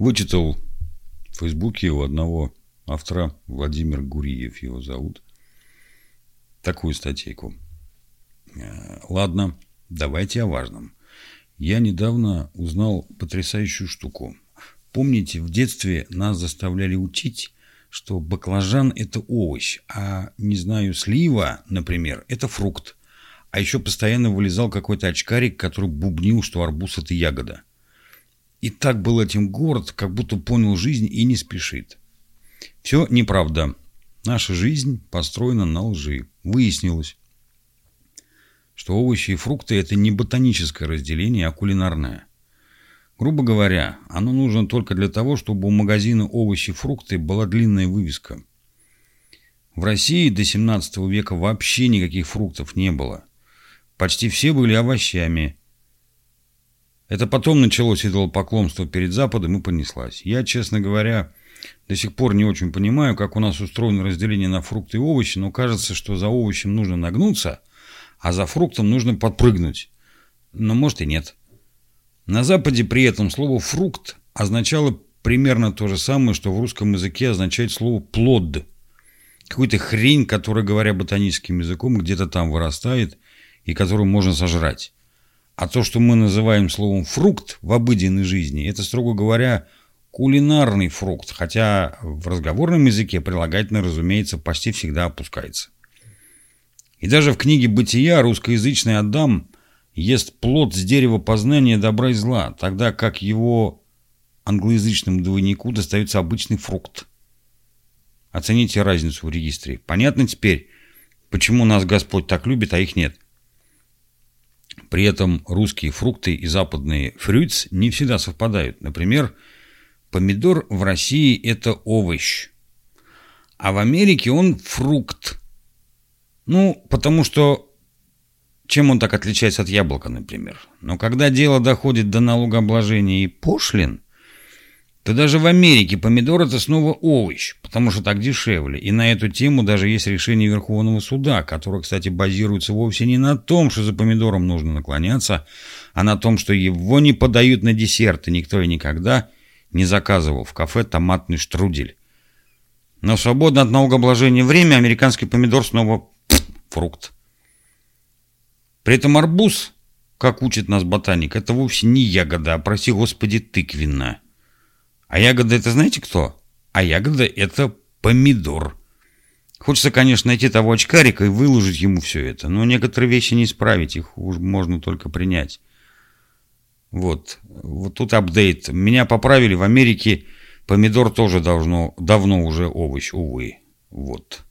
Вычитал в Фейсбуке у одного автора, Владимир Гуриев его зовут, такую статейку. Э, ладно, давайте о важном. Я недавно узнал потрясающую штуку. Помните, в детстве нас заставляли учить, что баклажан – это овощ, а, не знаю, слива, например, это фрукт. А еще постоянно вылезал какой-то очкарик, который бубнил, что арбуз – это ягода. И так был этим город, как будто понял жизнь и не спешит. Все неправда. Наша жизнь построена на лжи. Выяснилось, что овощи и фрукты – это не ботаническое разделение, а кулинарное. Грубо говоря, оно нужно только для того, чтобы у магазина овощи и фрукты была длинная вывеска. В России до 17 века вообще никаких фруктов не было. Почти все были овощами. Это потом началось идолопоклонство перед Западом и понеслась. Я, честно говоря, до сих пор не очень понимаю, как у нас устроено разделение на фрукты и овощи, но кажется, что за овощем нужно нагнуться – а за фруктом нужно подпрыгнуть. Но может и нет. На Западе при этом слово «фрукт» означало примерно то же самое, что в русском языке означает слово «плод». Какую-то хрень, которая, говоря ботаническим языком, где-то там вырастает и которую можно сожрать. А то, что мы называем словом «фрукт» в обыденной жизни, это, строго говоря, кулинарный фрукт, хотя в разговорном языке прилагательно, разумеется, почти всегда опускается. И даже в книге «Бытия» русскоязычный Адам ест плод с дерева познания добра и зла, тогда как его англоязычному двойнику достается обычный фрукт. Оцените разницу в регистре. Понятно теперь, почему нас Господь так любит, а их нет. При этом русские фрукты и западные фрюйтс не всегда совпадают. Например, помидор в России – это овощ, а в Америке он фрукт. Ну, потому что чем он так отличается от яблока, например? Но когда дело доходит до налогообложения и пошлин, то даже в Америке помидор это снова овощ, потому что так дешевле. И на эту тему даже есть решение Верховного суда, которое, кстати, базируется вовсе не на том, что за помидором нужно наклоняться, а на том, что его не подают на десерт, и никто и никогда не заказывал в кафе томатный штрудель. Но в свободное от налогообложения время американский помидор снова фрукт. При этом арбуз, как учит нас ботаник, это вовсе не ягода, а, прости господи, тыквенная. Ягода это знаете кто? А ягода это помидор. Хочется, конечно, найти того очкарика и выложить ему все это, но некоторые вещи не исправить, их можно только принять. Вот, вот тут апдейт. Меня поправили, в Америке помидор тоже должно, давно уже овощ, увы. Вот.